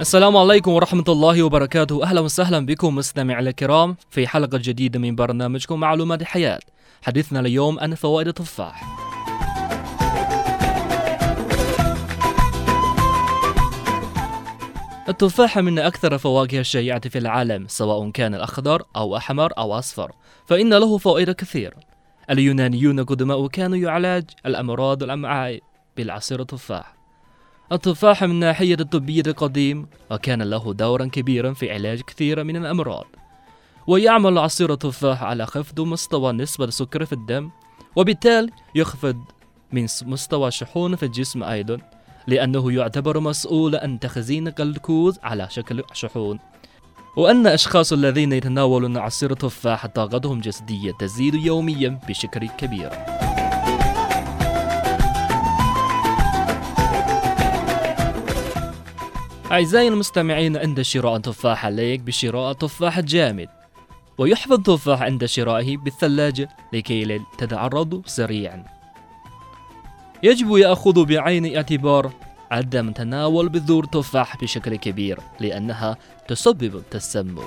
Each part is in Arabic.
السلام عليكم ورحمة الله وبركاته. أهلا وسهلا بكم مستمعي الكرام في حلقة جديدة من برنامجكم معلومات الحياة. حديثنا اليوم عن فوائد التفاح. التفاح من أكثر الفواكه الشائعة في العالم سواء كان الأخضر أو أحمر أو أصفر فإن له فوائد كثيرة اليونانيون قدماء كانوا يعالج الأمراض الأمعاء بالعصير التفاح. التفاح من ناحية الطبية القديم وكان له دورا كبيرا في علاج كثير من الأمراض. ويعمل عصير التفاح على خفض مستوى نسبة السكر في الدم وبالتالي يخفض من مستوى الشحون في الجسم أيضا لأنه يعتبر مسؤول عن تخزين الجلوكوز على شكل شحون. وأن الأشخاص الذين يتناولون عصير التفاح طاقتهم الجسدية تزيد يوميا بشكل كبير. أعزائي المستمعين عند شراء تفاح عليك بشراء تفاح جامد ويحفظ التفاح عند شرائه بالثلاجة لكي لا تتعرض سريعا. يجب يأخذ بعين الاعتبار عدم تناول بذور تفاح بشكل كبير لأنها تسبب التسمم.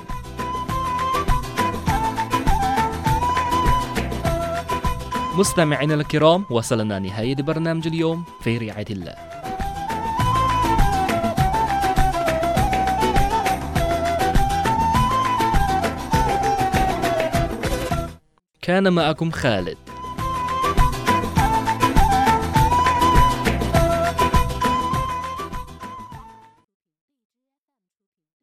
مستمعينا الكرام وصلنا نهاية برنامج اليوم في رعاية الله. كان معكم خالد.